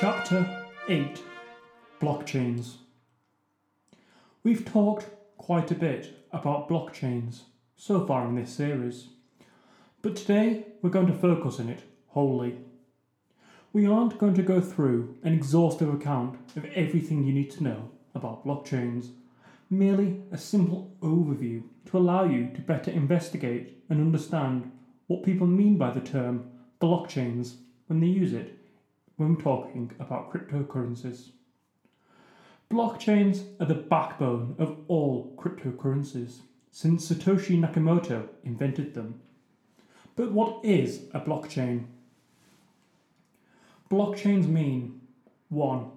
Chapter 8 Blockchains. We've talked quite a bit about blockchains so far in this series, but today we're going to focus on it wholly. We aren't going to go through an exhaustive account of everything you need to know about blockchains, merely a simple overview to allow you to better investigate and understand what people mean by the term blockchains when they use it when we're talking about cryptocurrencies. Blockchains are the backbone of all cryptocurrencies since Satoshi Nakamoto invented them. But what is a blockchain? Blockchains mean 1.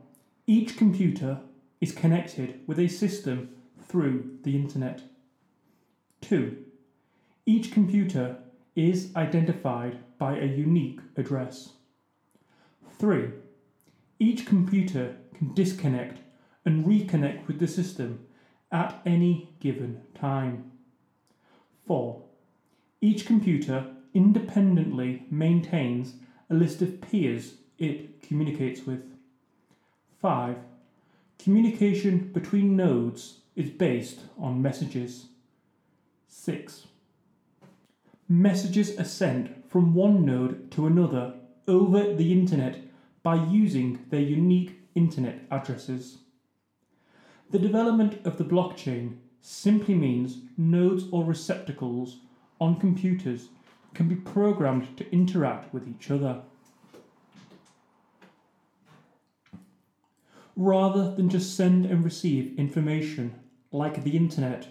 Each computer is connected with a system through the internet. 2. Each computer is identified by a unique address. 3. Each computer can disconnect and reconnect with the system at any given time. 4. Each computer independently maintains a list of peers it communicates with. 5. Communication between nodes is based on messages. 6. Messages are sent from one node to another over the internet by using their unique internet addresses. The development of the blockchain simply means nodes or receptacles on computers can be programmed to interact with each other. Rather than just send and receive information like the internet,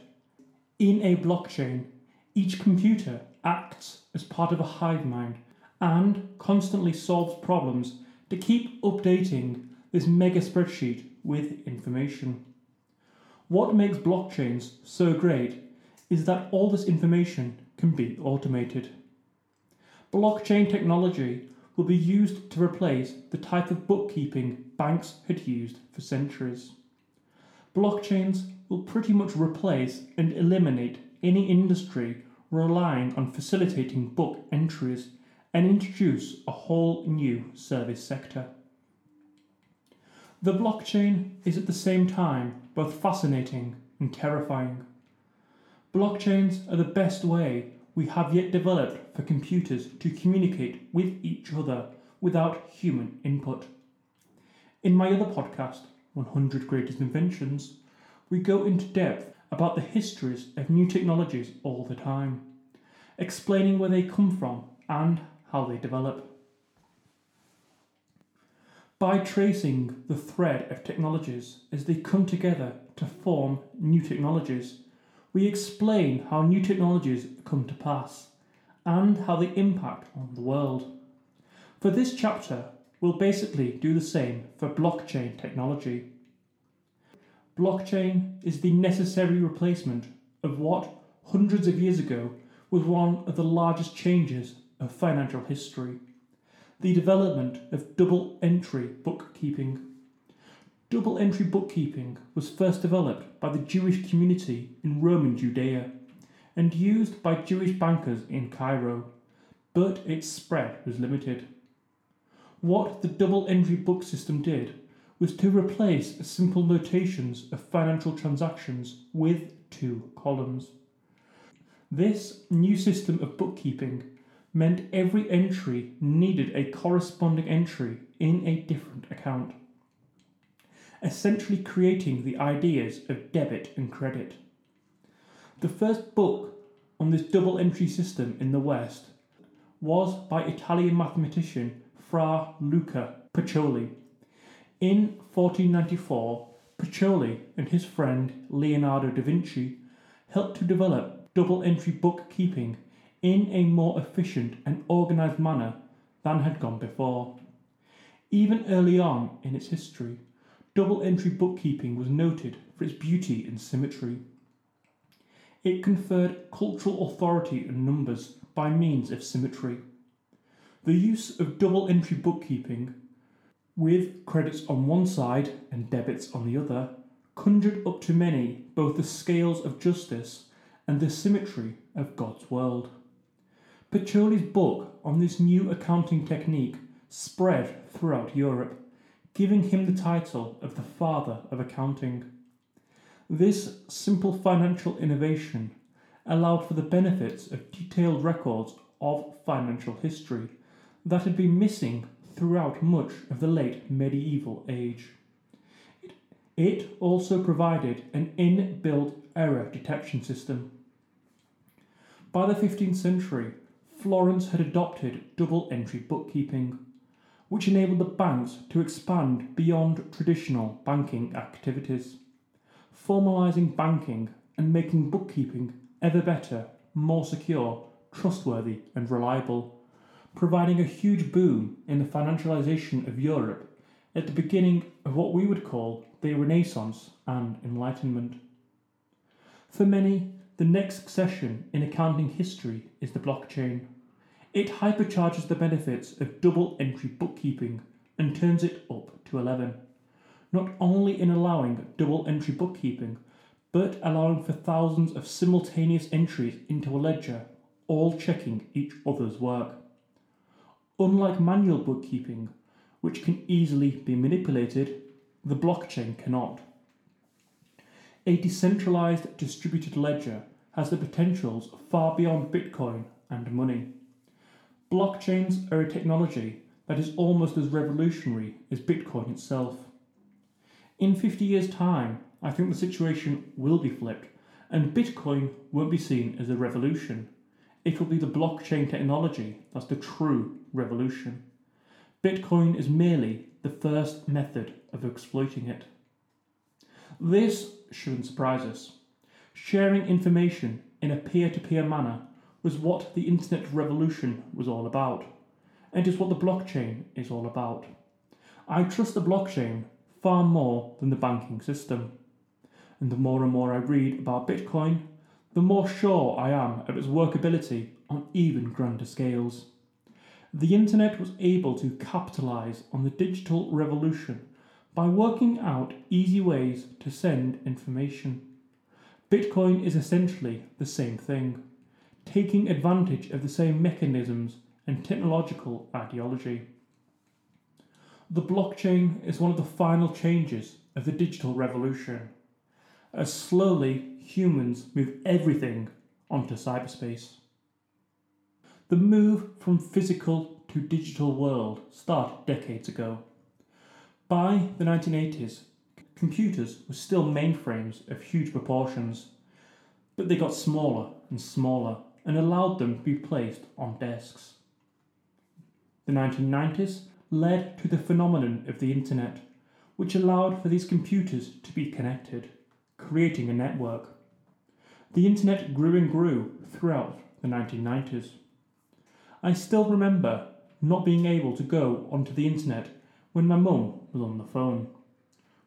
in a blockchain, each computer acts as part of a hive mind and constantly solves problems to keep updating this mega spreadsheet with information. What makes blockchains so great is that all this information can be automated. Blockchain technology will be used to replace the type of bookkeeping banks had used for centuries. Blockchains will pretty much replace and eliminate any industry relying on facilitating book entries and introduce a whole new service sector. The blockchain is at the same time both fascinating and terrifying. Blockchains are the best way we have yet developed for computers to communicate with each other without human input. In my other podcast, 100 Greatest Inventions, we go into depth about the histories of new technologies all the time, explaining where they come from and how they develop. By tracing the thread of technologies as they come together to form new technologies, we explain how new technologies come to pass and how they impact on the world. For this chapter, we'll basically do the same for blockchain technology. Blockchain is the necessary replacement of what hundreds of years ago was one of the largest changes of financial history, the development of double entry bookkeeping. Double entry bookkeeping was first developed by the Jewish community in Roman Judea and used by Jewish bankers in Cairo, but its spread was limited. What the double entry book system did was to replace simple notations of financial transactions with two columns. This new system of bookkeeping meant every entry needed a corresponding entry in a different account, essentially creating the ideas of debit and credit. The first book on this double entry system in the West was by Italian mathematician Fra Luca Pacioli. In 1494, Pacioli and his friend Leonardo da Vinci helped to develop double entry bookkeeping in a more efficient and organised manner than had gone before. Even early on in its history, double entry bookkeeping was noted for its beauty and symmetry. It conferred cultural authority and numbers by means of symmetry. The use of double entry bookkeeping, with credits on one side and debits on the other, conjured up to many both the scales of justice and the symmetry of God's world. Pacioli's book on this new accounting technique spread throughout Europe, giving him the title of the father of accounting. This simple financial innovation allowed for the benefits of detailed records of financial history that had been missing throughout much of the late medieval age. It also provided an inbuilt error detection system. By the 15th century, Florence had adopted double entry bookkeeping, which enabled the banks to expand beyond traditional banking activities, formalising banking and making bookkeeping ever better, more secure, trustworthy, and reliable, providing a huge boom in the financialisation of Europe at the beginning of what we would call the Renaissance and Enlightenment. For many, the next succession in accounting history is the blockchain. It hypercharges the benefits of double entry bookkeeping and turns it up to 11. Not only in allowing double entry bookkeeping, but allowing for thousands of simultaneous entries into a ledger, all checking each other's work. Unlike manual bookkeeping, which can easily be manipulated, the blockchain cannot. A decentralized distributed ledger has the potentials far beyond Bitcoin and money. Blockchains are a technology that is almost as revolutionary as Bitcoin itself. In 50 years' time, I think the situation will be flipped, and Bitcoin won't be seen as a revolution. It will be the blockchain technology that's the true revolution. Bitcoin is merely the first method of exploiting it. This shouldn't surprise us. Sharing information in a peer to peer manner was what the internet revolution was all about, and is what the blockchain is all about. I trust the blockchain far more than the banking system. And the more and more I read about Bitcoin, the more sure I am of its workability on even grander scales. The internet was able to capitalize on the digital revolution by working out easy ways to send information. Bitcoin is essentially the same thing, taking advantage of the same mechanisms and technological ideology. The blockchain is one of the final changes of the digital revolution, as slowly humans move everything onto cyberspace. The move from physical to digital world started decades ago. By the 1980s, computers were still mainframes of huge proportions, but they got smaller and smaller and allowed them to be placed on desks. The 1990s led to the phenomenon of the internet, which allowed for these computers to be connected, creating a network. The internet grew and grew throughout the 1990s. I still remember not being able to go onto the internet when my mum was on the phone.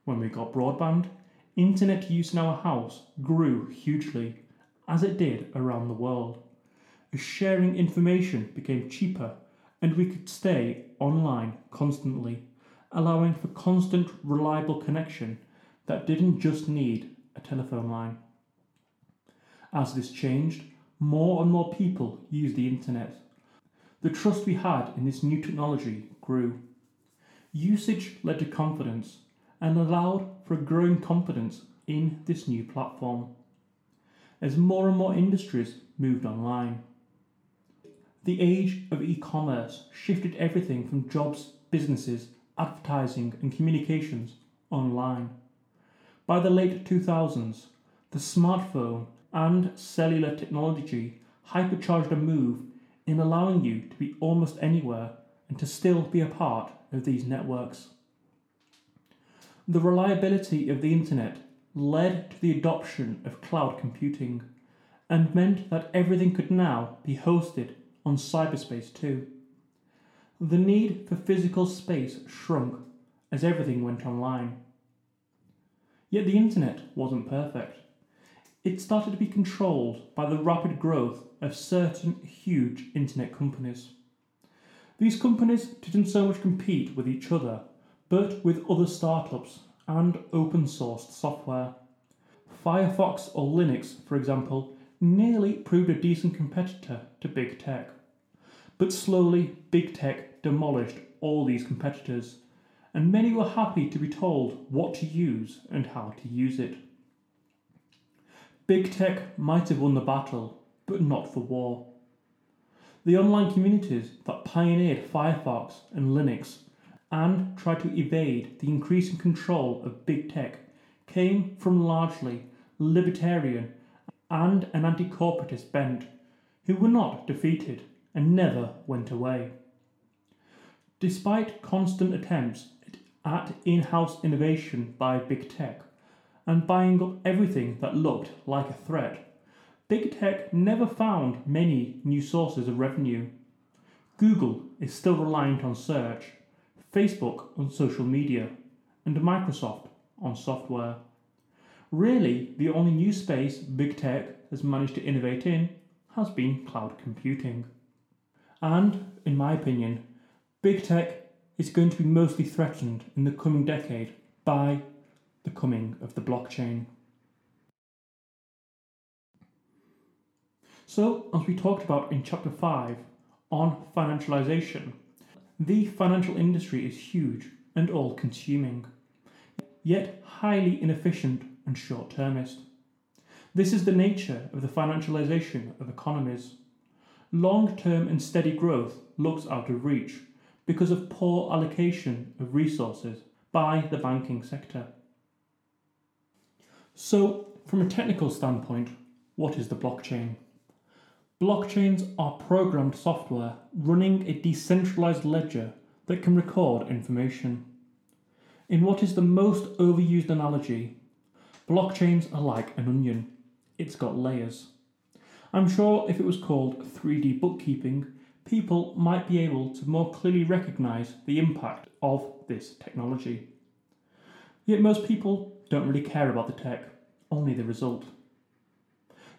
When we got broadband, internet use in our house grew hugely, as it did around the world. Sharing information became cheaper and we could stay online constantly, allowing for constant, reliable connection that didn't just need a telephone line. As this changed, more and more people used the internet. The trust we had in this new technology grew. Usage led to confidence and allowed for a growing confidence in this new platform. As more and more industries moved online, the age of e commerce shifted everything from jobs, businesses, advertising, and communications online. By the late 2000s, the smartphone and cellular technology hypercharged a move in allowing you to be almost anywhere and to still be a part of these networks. The reliability of the internet led to the adoption of cloud computing and meant that everything could now be hosted on cyberspace too. The need for physical space shrunk as everything went online. Yet the internet wasn't perfect it started to be controlled by the rapid growth of certain huge internet companies. These companies didn't so much compete with each other, but with other startups and open sourced software. Firefox or Linux, for example, nearly proved a decent competitor to big tech. But slowly, big tech demolished all these competitors, and many were happy to be told what to use and how to use it. Big tech might have won the battle, but not the war. The online communities that pioneered Firefox and Linux and tried to evade the increasing control of big tech came from largely libertarian and an anti corporatist bent, who were not defeated and never went away. Despite constant attempts at in house innovation by big tech and buying up everything that looked like a threat, big tech never found many new sources of revenue. Google is still reliant on search, Facebook on social media, and Microsoft on software. Really, the only new space big tech has managed to innovate in has been cloud computing. And, in my opinion, big tech is going to be mostly threatened in the coming decade by the coming of the blockchain. So, as we talked about in chapter 5 on financialization, the financial industry is huge and all consuming, yet highly inefficient and short termist. This is the nature of the financialization of economies. Long term and steady growth looks out of reach because of poor allocation of resources by the banking sector. So, from a technical standpoint, what is the blockchain? Blockchains are programmed software running a decentralized ledger that can record information. In what is the most overused analogy, blockchains are like an onion. It's got layers. I'm sure if it was called 3D bookkeeping, people might be able to more clearly recognize the impact of this technology. Yet most people don't really care about the tech, only the result.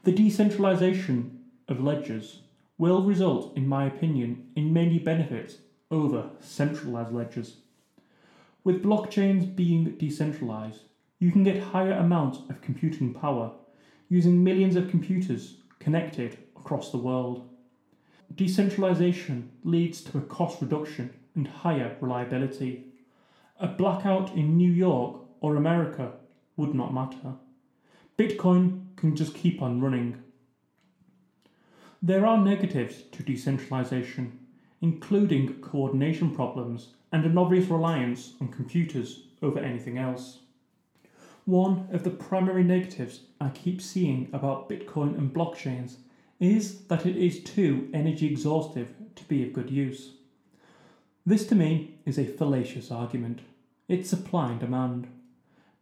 The decentralization of ledgers will result, in my opinion, in many benefits over centralized ledgers. With blockchains being decentralized, you can get higher amounts of computing power using millions of computers connected across the world. Decentralization leads to a cost reduction and higher reliability. A blackout in New York or America would not matter. Bitcoin can just keep on running. There are negatives to decentralization, including coordination problems and an obvious reliance on computers over anything else. One of the primary negatives I keep seeing about Bitcoin and blockchains is that it is too energy exhaustive to be of good use. This to me is a fallacious argument. It's supply and demand.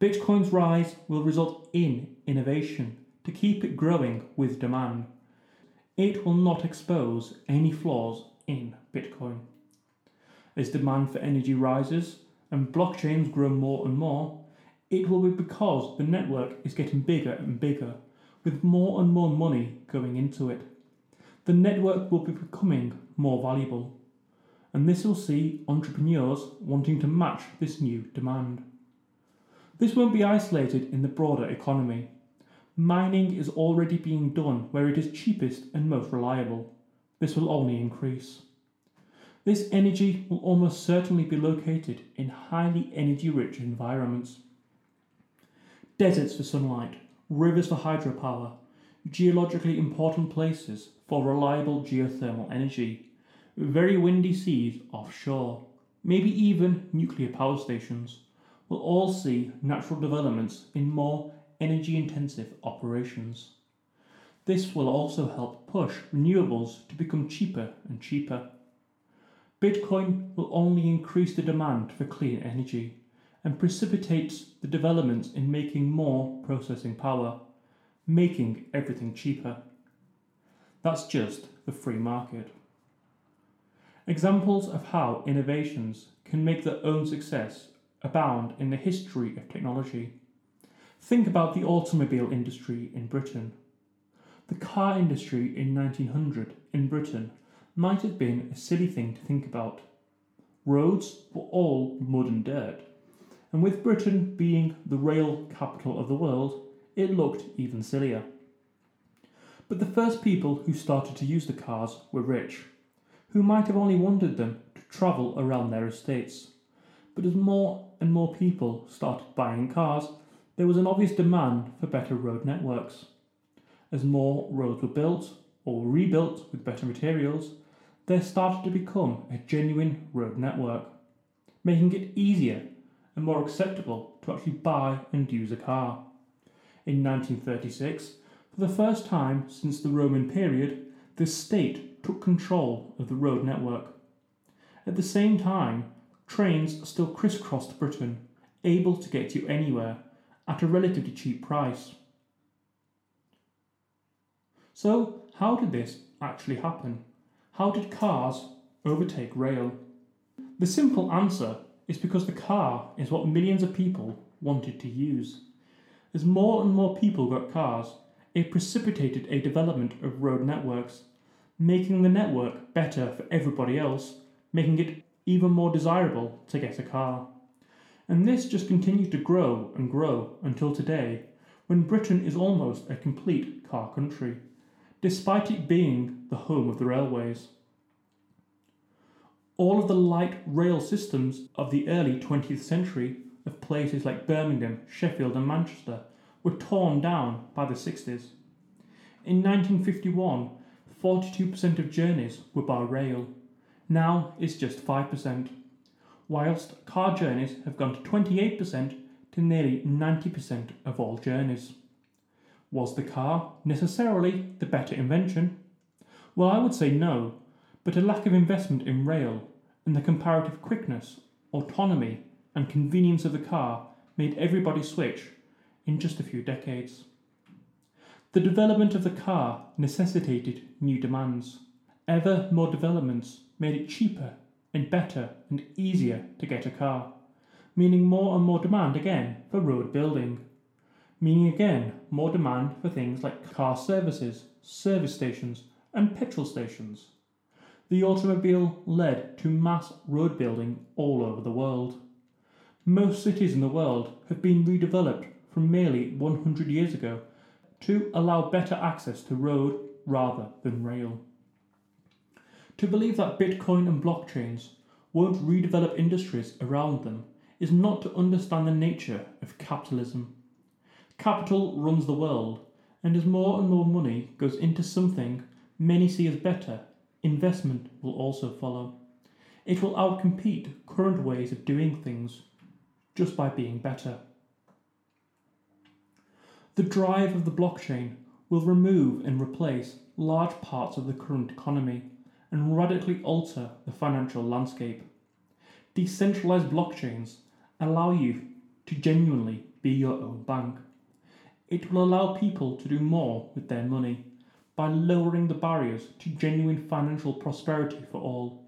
Bitcoin's rise will result in innovation to keep it growing with demand. It will not expose any flaws in Bitcoin. As demand for energy rises and blockchains grow more and more, it will be because the network is getting bigger and bigger with more and more money going into it. The network will be becoming more valuable, and this will see entrepreneurs wanting to match this new demand. This won't be isolated in the broader economy. Mining is already being done where it is cheapest and most reliable. This will only increase. This energy will almost certainly be located in highly energy rich environments. Deserts for sunlight, rivers for hydropower, geologically important places for reliable geothermal energy, very windy seas offshore, maybe even nuclear power stations, will all see natural developments in more energy intensive operations. This will also help push renewables to become cheaper and cheaper. Bitcoin will only increase the demand for clean energy and precipitates the developments in making more processing power, making everything cheaper. That's just the free market. Examples of how innovations can make their own success abound in the history of technology. Think about the automobile industry in Britain. The car industry in 1900 in Britain might have been a silly thing to think about. Roads were all mud and dirt and with Britain being the rail capital of the world, it looked even sillier. But the first people who started to use the cars were rich, who might have only wanted them to travel around their estates. But as more and more people started buying cars, there was an obvious demand for better road networks. As more roads were built or rebuilt with better materials, there started to become a genuine road network, making it easier and more acceptable to actually buy and use a car. In 1936, for the first time since the Roman period, the state took control of the road network. At the same time, trains still crisscrossed Britain, able to get you anywhere at a relatively cheap price. So, how did this actually happen? How did cars overtake rail? The simple answer is because the car is what millions of people wanted to use. As more and more people got cars, it precipitated a development of road networks, making the network better for everybody else, making it even more desirable to get a car. And this just continued to grow and grow until today, when Britain is almost a complete car country, despite it being the home of the railways. All of the light rail systems of the early 20th century of places like Birmingham, Sheffield, and Manchester were torn down by the 60s. In 1951, 42% of journeys were by rail. Now it's just 5%, whilst car journeys have gone to 28% to nearly 90% of all journeys. Was the car necessarily the better invention? Well, I would say no, but a lack of investment in rail and the comparative quickness, autonomy, and convenience of the car made everybody switch in just a few decades. The development of the car necessitated new demands. Ever more developments made it cheaper and better and easier to get a car, meaning more and more demand again for road building, meaning again more demand for things like car services, service stations, and petrol stations. The automobile led to mass road building all over the world. Most cities in the world have been redeveloped from merely 100 years ago to allow better access to road rather than rail. To believe that Bitcoin and blockchains won't redevelop industries around them is not to understand the nature of capitalism. Capital runs the world, and as more and more money goes into something many see as better, investment will also follow. It will outcompete current ways of doing things just by being better. The drive of the blockchain will remove and replace large parts of the current economy and radically alter the financial landscape. Decentralized blockchains allow you to genuinely be your own bank. It will allow people to do more with their money by lowering the barriers to genuine financial prosperity for all.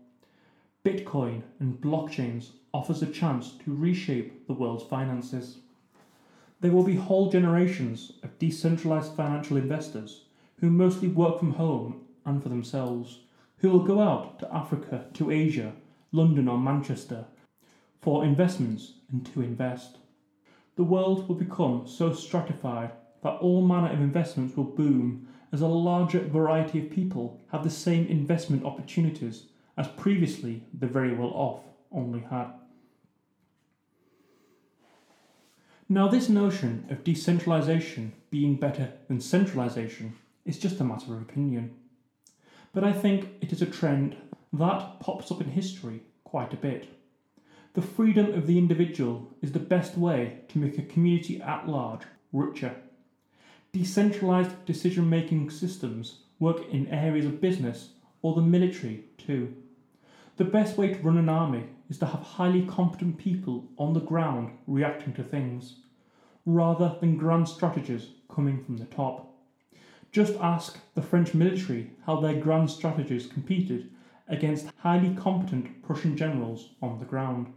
Bitcoin and blockchains offers a chance to reshape the world's finances. There will be whole generations of decentralized financial investors who mostly work from home and for themselves, who will go out to Africa, to Asia, London, or Manchester for investments and to invest. The world will become so stratified that all manner of investments will boom as a larger variety of people have the same investment opportunities as previously the very well off only had. Now, this notion of decentralization being better than centralization is just a matter of opinion. But I think it is a trend that pops up in history quite a bit. The freedom of the individual is the best way to make a community at large richer Decentralized decision making systems work in areas of business or the military too. The best way to run an army is to have highly competent people on the ground reacting to things, rather than grand strategies coming from the top. Just ask the French military how their grand strategies competed against highly competent Prussian generals on the ground.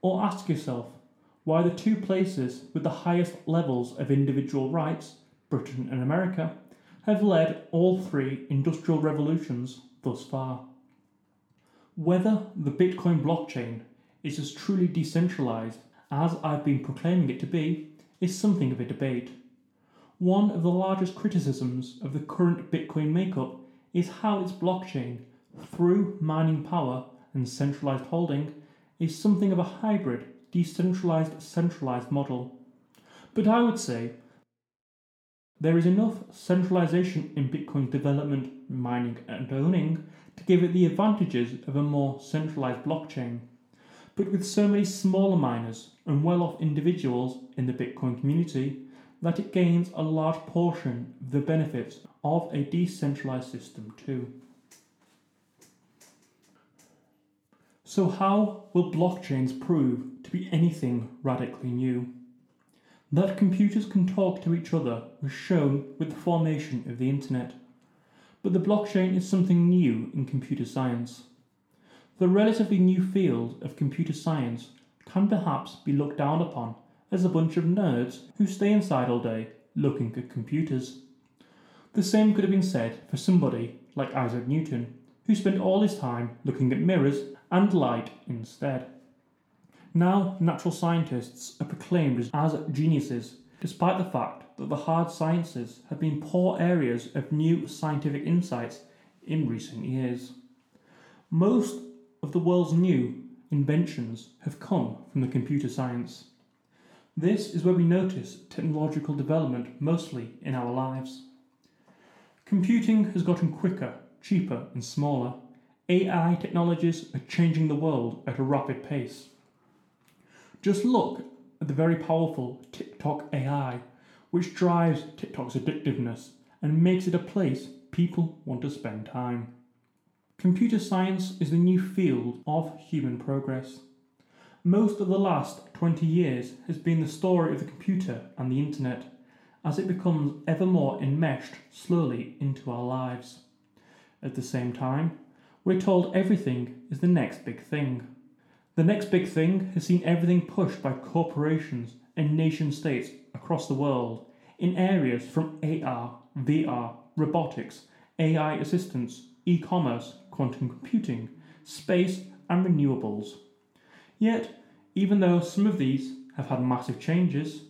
Or ask yourself why the two places with the highest levels of individual rights Britain, and America, have led all three industrial revolutions thus far. Whether the Bitcoin blockchain is as truly decentralized as I've been proclaiming it to be is something of a debate. One of the largest criticisms of the current Bitcoin makeup is how its blockchain, through mining power and centralized holding, is something of a hybrid, decentralized, centralized model. But I would say there is enough centralization in Bitcoin's development, mining, and owning to give it the advantages of a more centralized blockchain. But with so many smaller miners and well off individuals in the Bitcoin community, that it gains a large portion of the benefits of a decentralized system too. So, how will blockchains prove to be anything radically new? That computers can talk to each other was shown with the formation of the internet. But the blockchain is something new in computer science. The relatively new field of computer science can perhaps be looked down upon as a bunch of nerds who stay inside all day looking at computers. The same could have been said for somebody like Isaac Newton, who spent all his time looking at mirrors and light instead. Now, natural scientists are proclaimed as geniuses, despite the fact that the hard sciences have been poor areas of new scientific insights in recent years. Most of the world's new inventions have come from the computer science. This is where we notice technological development mostly in our lives. Computing has gotten quicker, cheaper, and smaller. AI technologies are changing the world at a rapid pace. Just look at the very powerful TikTok AI, which drives TikTok's addictiveness and makes it a place people want to spend time. Computer science is the new field of human progress. Most of the last 20 years has been the story of the computer and the internet as it becomes ever more enmeshed slowly into our lives. At the same time, we're told everything is the next big thing. The next big thing has seen everything pushed by corporations and nation states across the world in areas from AR, VR, robotics, AI assistance, e commerce, quantum computing, space, and renewables. Yet, even though some of these have had massive changes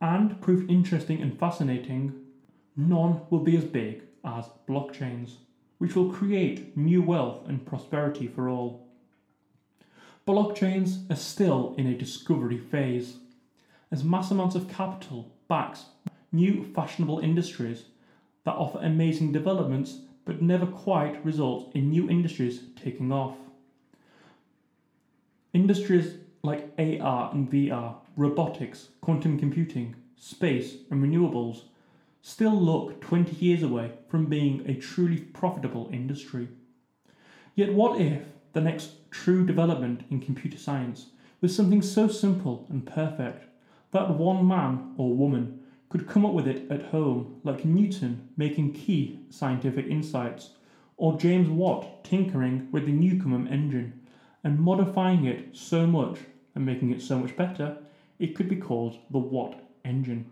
and prove interesting and fascinating, none will be as big as blockchains, which will create new wealth and prosperity for all. Blockchains are still in a discovery phase, as mass amounts of capital backs new fashionable industries that offer amazing developments but never quite result in new industries taking off. Industries like AR and VR, robotics, quantum computing, space, and renewables still look 20 years away from being a truly profitable industry. Yet, what if the next true development in computer science was something so simple and perfect that one man or woman could come up with it at home, like Newton making key scientific insights, or James Watt tinkering with the Newcomen engine and modifying it so much and making it so much better, it could be called the Watt engine.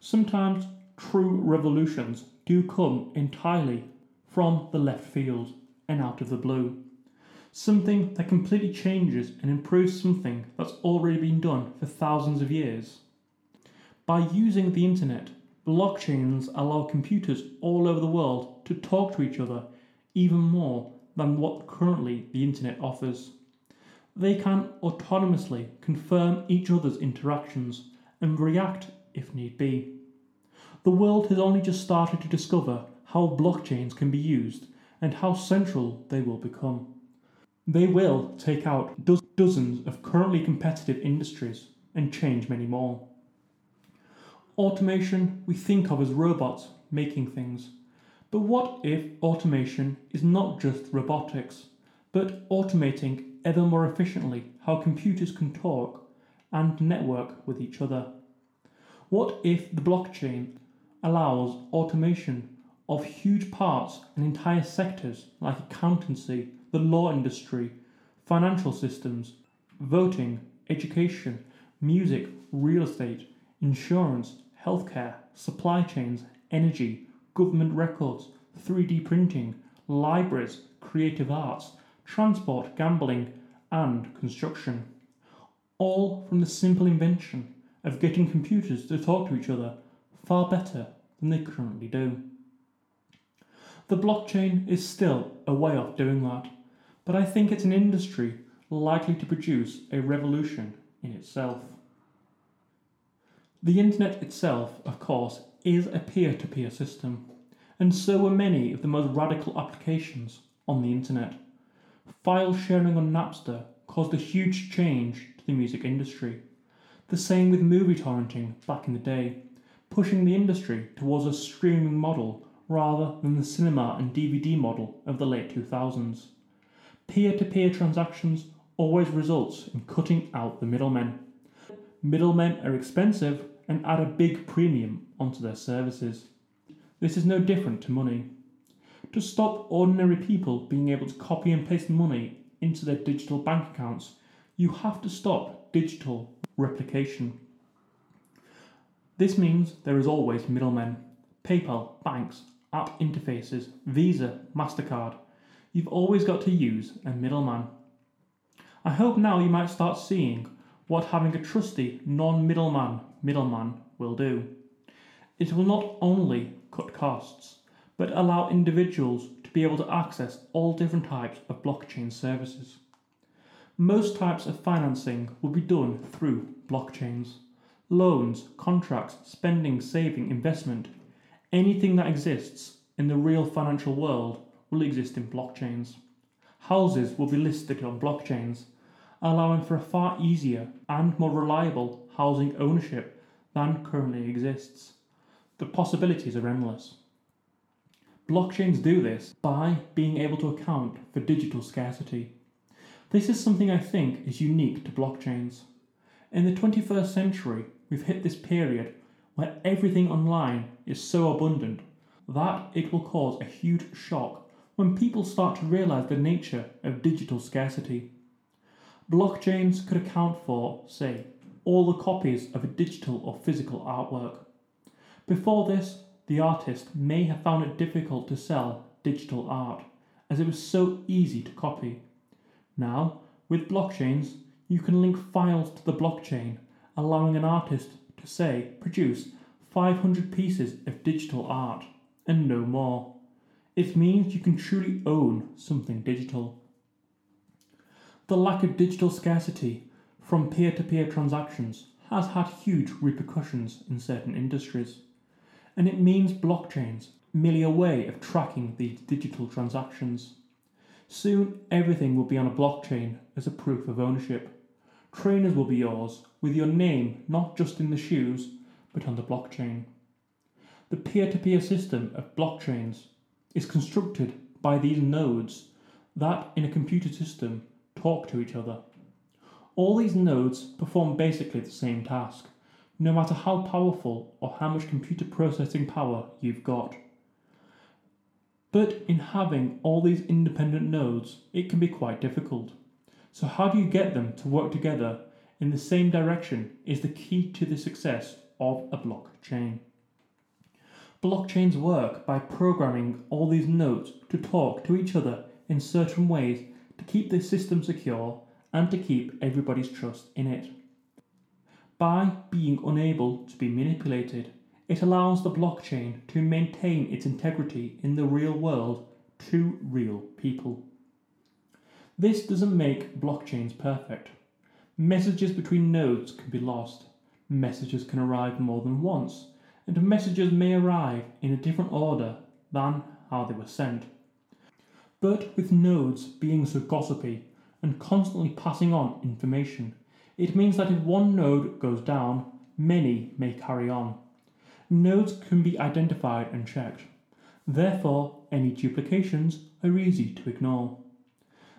Sometimes true revolutions do come entirely from the left field and out of the blue. Something that completely changes and improves something that's already been done for thousands of years. By using the internet, blockchains allow computers all over the world to talk to each other even more than what currently the internet offers. They can autonomously confirm each other's interactions and react if need be. The world has only just started to discover how blockchains can be used and how central they will become. They will take out do- dozens of currently competitive industries and change many more. Automation we think of as robots making things. But what if automation is not just robotics, but automating ever more efficiently how computers can talk and network with each other? What if the blockchain allows automation of huge parts and entire sectors like accountancy, the law industry, financial systems, voting, education, music, real estate, insurance, healthcare, supply chains, energy, government records, 3D printing, libraries, creative arts, transport, gambling, and construction. All from the simple invention of getting computers to talk to each other far better than they currently do. The blockchain is still a way off doing that, but I think it's an industry likely to produce a revolution in itself. The internet itself, of course, is a peer to peer system, and so are many of the most radical applications on the internet. File sharing on Napster caused a huge change to the music industry. The same with movie torrenting back in the day, pushing the industry towards a streaming model rather than the cinema and DVD model of the late 2000s. Peer to peer transactions always results in cutting out the middlemen. Middlemen are expensive and add a big premium onto their services. This is no different to money. To stop ordinary people being able to copy and paste money into their digital bank accounts, you have to stop digital replication. This means there is always middlemen. PayPal, banks, app interfaces, Visa, MasterCard. You've always got to use a middleman. I hope now you might start seeing what having a trusty, non middleman middleman will do. It will not only cut costs, but allow individuals to be able to access all different types of blockchain services. Most types of financing will be done through blockchains. Loans, contracts, spending, saving, investment, anything that exists in the real financial world will exist in blockchains. Houses will be listed on blockchains, allowing for a far easier and more reliable housing ownership than currently exists. The possibilities are endless. Blockchains do this by being able to account for digital scarcity. This is something I think is unique to blockchains. In the 21st century, we've hit this period where everything online is so abundant that it will cause a huge shock when people start to realize the nature of digital scarcity. Blockchains could account for, say, all the copies of a digital or physical artwork. Before this, the artist may have found it difficult to sell digital art, as it was so easy to copy. Now, with blockchains, you can link files to the blockchain, allowing an artist to, say, produce 500 pieces of digital art and no more. It means you can truly own something digital. The lack of digital scarcity from peer to peer transactions has had huge repercussions in certain industries and it means blockchains, merely a way of tracking these digital transactions. Soon, everything will be on a blockchain as a proof of ownership. Trainers will be yours, with your name not just in the shoes, but on the blockchain. The peer to peer system of blockchains is constructed by these nodes that, in a computer system, talk to each other. All these nodes perform basically the same task no matter how powerful or how much computer processing power you've got. But in having all these independent nodes, it can be quite difficult. So, how do you get them to work together in the same direction is the key to the success of a blockchain. Blockchains work by programming all these nodes to talk to each other in certain ways to keep the system secure and to keep everybody's trust in it. By being unable to be manipulated, it allows the blockchain to maintain its integrity in the real world to real people. This doesn't make blockchains perfect. Messages between nodes can be lost, messages can arrive more than once, and messages may arrive in a different order than how they were sent. But with nodes being so gossipy and constantly passing on information, it means that if one node goes down, many may carry on. Nodes can be identified and checked. Therefore, any duplications are easy to ignore.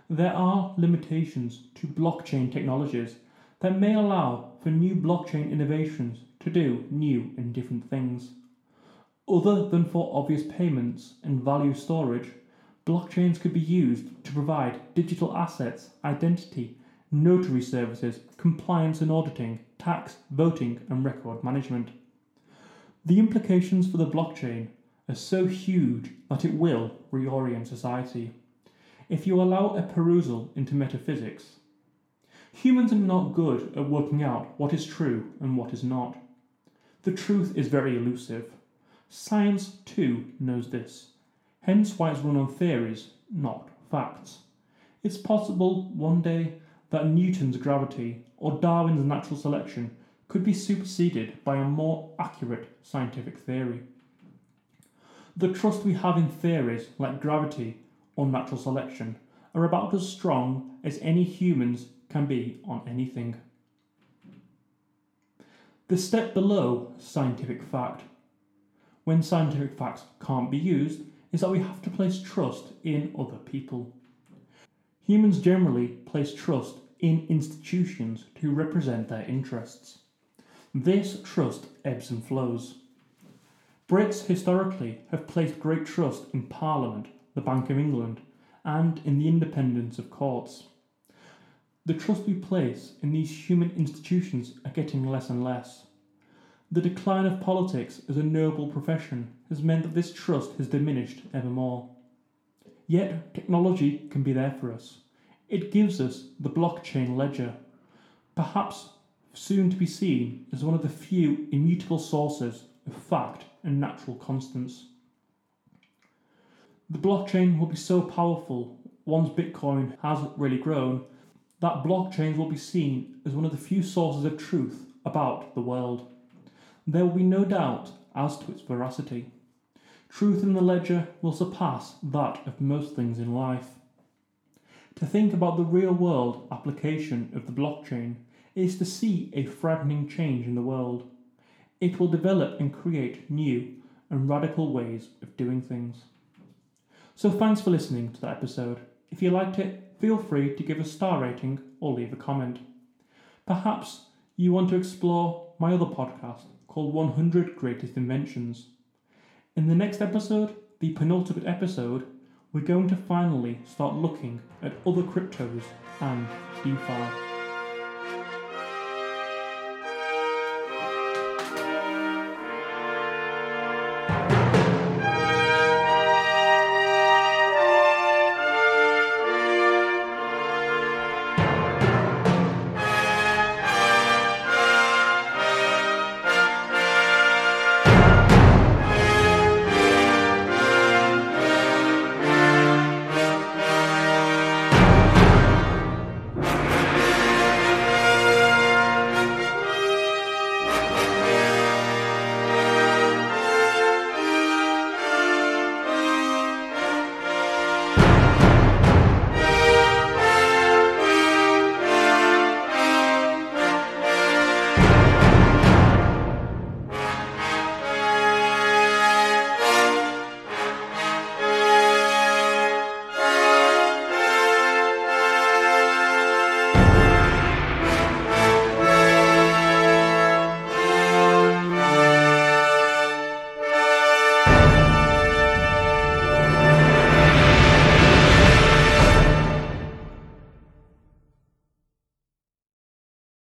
There are limitations to blockchain technologies that may allow for new blockchain innovations to do new and different things. Other than for obvious payments and value storage, blockchains could be used to provide digital assets, identity, notary services, compliance and auditing, tax, voting, and record management. The implications for the blockchain are so huge that it will reorient society. If you allow a perusal into metaphysics, humans are not good at working out what is true and what is not. The truth is very elusive. Science, too, knows this, hence why it's run on theories, not facts. It's possible one day that Newton's gravity or Darwin's natural selection could be superseded by a more accurate scientific theory. The trust we have in theories like gravity or natural selection are about as strong as any humans can be on anything. The step below scientific fact, when scientific facts can't be used, is that we have to place trust in other people. Humans generally place trust in institutions to represent their interests. This trust ebbs and flows. Brits historically have placed great trust in Parliament, the Bank of England, and in the independence of courts. The trust we place in these human institutions are getting less and less. The decline of politics as a noble profession has meant that this trust has diminished ever more. Yet, technology can be there for us. It gives us the blockchain ledger, perhaps soon to be seen as one of the few immutable sources of fact and natural constants. The blockchain will be so powerful once Bitcoin has really grown that blockchains will be seen as one of the few sources of truth about the world. There will be no doubt as to its veracity. Truth in the ledger will surpass that of most things in life. To think about the real world application of the blockchain is to see a frightening change in the world. It will develop and create new and radical ways of doing things. So, thanks for listening to that episode. If you liked it, feel free to give a star rating or leave a comment. Perhaps you want to explore my other podcast called 100 Greatest Inventions. In the next episode, the penultimate episode, we're going to finally start looking at other cryptos and DeFi.